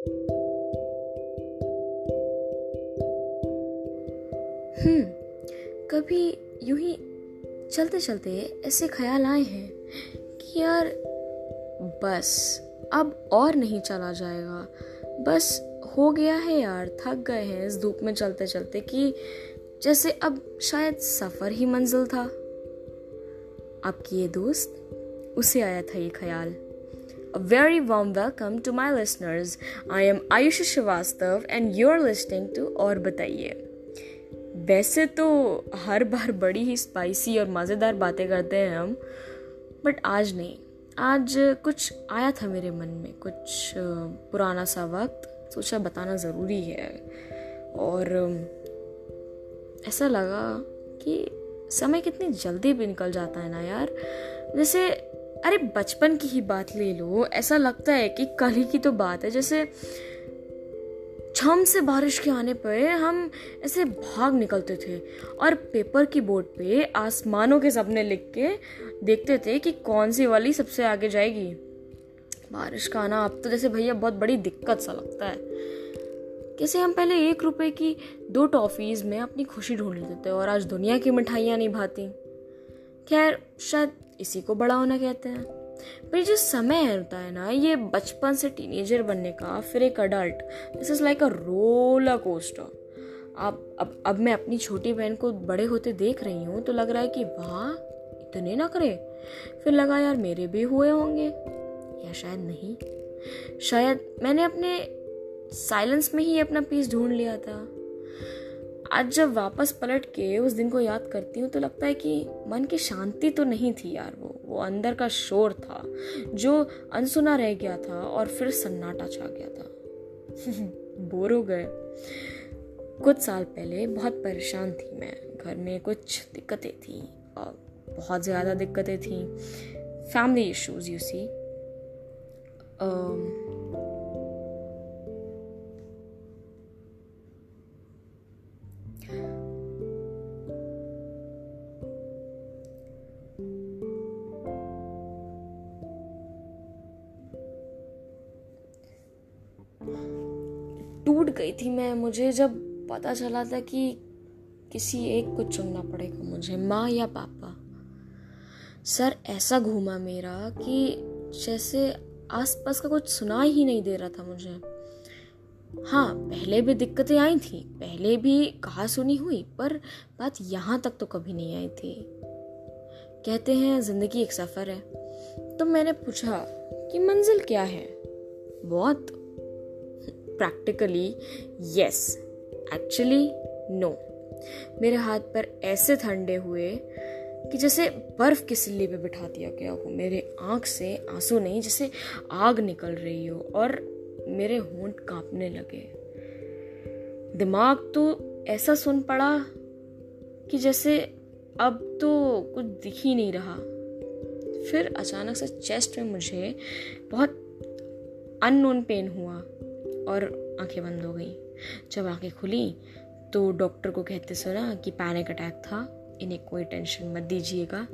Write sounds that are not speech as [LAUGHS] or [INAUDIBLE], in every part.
हम्म कभी यूँ ही चलते चलते ऐसे ख्याल आए हैं कि यार, बस, अब और नहीं चला जाएगा। बस हो गया है यार, थक गए हैं इस धूप में चलते चलते कि जैसे अब शायद सफ़र ही मंजिल था। आपकी ये दोस्त, उसे आया था ये ख्याल। A very warm welcome to my listeners. I am Ayush Shrivastava and you're listening to और बताइए वैसे तो हर बार बड़ी ही स्पाइसी और मज़ेदार बातें करते हैं हम बट आज नहीं। आज कुछ आया था मेरे मन में, कुछ पुराना सा वक्त। सोचा बताना ज़रूरी है। और ऐसा लगा कि समय कितनी जल्दी भी निकल जाता है ना यार। जैसे अरे, बचपन की ही बात ले लो। ऐसा लगता है कि कल ही की तो बात है। जैसे छम से बारिश के आने पर हम ऐसे भाग निकलते थे और पेपर की बोर्ड पे आसमानों के सपने लिख के देखते थे कि कौन सी वाली सबसे आगे जाएगी। बारिश का आना अब तो जैसे भैया बहुत बड़ी दिक्कत सा लगता है। कैसे हम पहले एक रुपए की दो टॉफीज में अपनी खुशी ढूंढ लेते थे और आज दुनिया की मिठाइयाँ नहीं भाती। खैर, शायद इसी को बड़ा होना कहते हैं। पर जो समय होता है ना, ये बचपन से टीनेजर बनने का फिर एक adult this is like a roller coaster आप, अब अब मैं अपनी छोटी बहन को बड़े होते देख रही हूँ तो लग रहा है कि वाह, इतने ना करे। फिर लगा, यार, मेरे भी हुए होंगे। या शायद नहीं। शायद मैंने अपने साइलेंस में ही अपना पीस ढूंढ लिया था। आज जब वापस पलट के उस दिन को याद करती हूँ तो लगता है कि मन की शांति तो नहीं थी यार वो। वो अंदर का शोर था, जो अनसुना रह गया था और फिर सन्नाटा छा गया था। [LAUGHS] बोर हो गए। कुछ साल पहले बहुत परेशान थी मैं। घर में कुछ दिक्कतें थी और बहुत ज़्यादा दिक्कतें थी। फैमिली इश्यूज़ यू सी गई थी मैं, मुझे जब पता चला था कि किसी एक को चुनना पड़ेगा मुझे, माँ या पापा। सर, ऐसा घूमा मेरा कि जैसे आसपास का कुछ सुना ही नहीं दे रहा था मुझे। हाँ पहले भी दिक्कतें आई थी, पहले भी कहा सुनी हुई, पर बात यहाँ तक तो कभी नहीं आई थी। कहते हैं, ज़िंदगी एक सफ़र है। तो मैंने पूछा कि मंजिल क्या है? बहुत प्रैक्टिकली यस एक्चुअली नो मेरे हाथ पर ऐसे ठंडे हुए कि जैसे बर्फ़ की सिल्ली पे बिठा दिया गया हो। मेरे आँख से आँसू नहीं, जैसे आग निकल रही हो और मेरे होंठ कांपने लगे। दिमाग तो ऐसा सुन पड़ा कि जैसे अब तो कुछ दिख ही नहीं रहा। फिर अचानक से चेस्ट में मुझे बहुत अननोन पेन हुआ। और आँखें बंद हो गई। जब आँखें खुली तो डॉक्टर को कहते सुना कि पैनिक अटैक था, इन्हें कोई टेंशन मत दीजिएगा।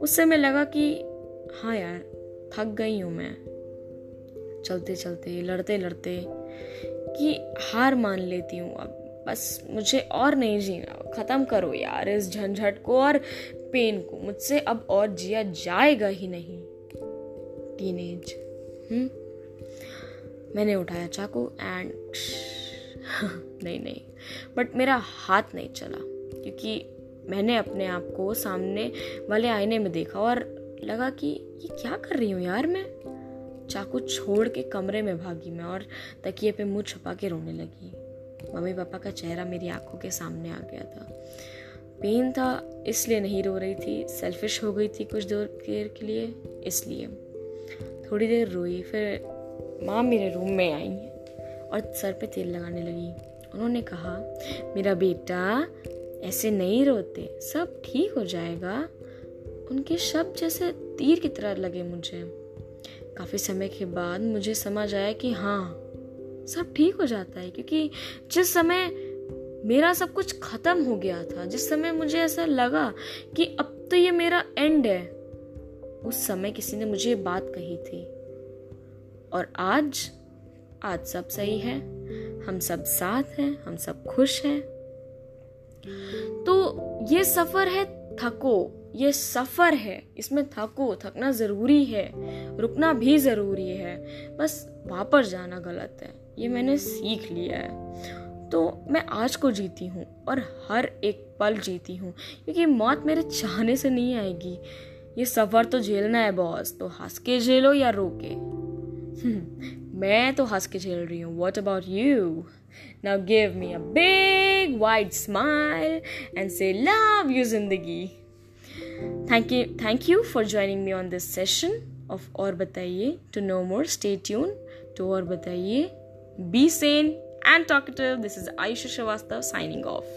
उस समय लगा कि हाँ यार, थक गई हूँ मैं। चलते चलते लड़ते लड़ते कि हार मान लेती हूँ, अब बस मुझे और नहीं जीना। ख़त्म करो यार इस झंझट को और पेन को, मुझसे अब और जिया जाएगा ही नहीं। Teenage hmm? मैंने उठाया चाकू एंड [LAUGHS] नहीं नहीं। बट मेरा हाथ नहीं चला, क्योंकि मैंने अपने आप को सामने वाले आईने में देखा और लगा कि ये क्या कर रही हूँ यार मैं? चाकू छोड़ के कमरे में भागी मैं और तकिए पे मुँह छुपा के रोने लगी। मम्मी पापा का चेहरा मेरी आँखों के सामने आ गया था। पेन था, इसलिए नहीं रो रही थी। सेल्फिश हो गई थी कुछ देर के लिए, इसलिए। थोड़ी देर रोई, फिर माँ मेरे रूम में आई और सर पे तेल लगाने लगी। उन्होंने कहा, मेरा बेटा, ऐसे नहीं रोते, सब ठीक हो जाएगा। उनके शब्द जैसे तीर की तरह लगे मुझे। काफ़ी समय के बाद मुझे समझ आया कि हाँ सब ठीक हो जाता है, क्योंकि जिस समय मेरा सब कुछ खत्म हो गया था, जिस समय मुझे ऐसा लगा कि अब तो ये मेरा एंड है, उस समय किसी ने मुझे बात कही थी। और आज आज सब सही है। हम सब साथ हैं, हम सब खुश हैं। तो ये सफ़र है थको, ये सफ़र है। इसमें थको, थकना ज़रूरी है, रुकना भी ज़रूरी है। बस वापस जाना गलत है, ये मैंने सीख लिया है। तो मैं आज को जीती हूँ और हर एक पल जीती हूँ, क्योंकि मौत मेरे चाहने से नहीं आएगी। ये सफ़र तो झेलना है, बॉस। तो हंस के झेलो या रो के। मैं तो हंस के झेल रही हूँ। What about you now give me a big wide smile and say love you ज़िंदगी। Thank you thank you for joining me on this session of Aur Bataiye to know more stay tuned to Aur Bataiye be sane and talkative. This is Aisha Shavastava signing off.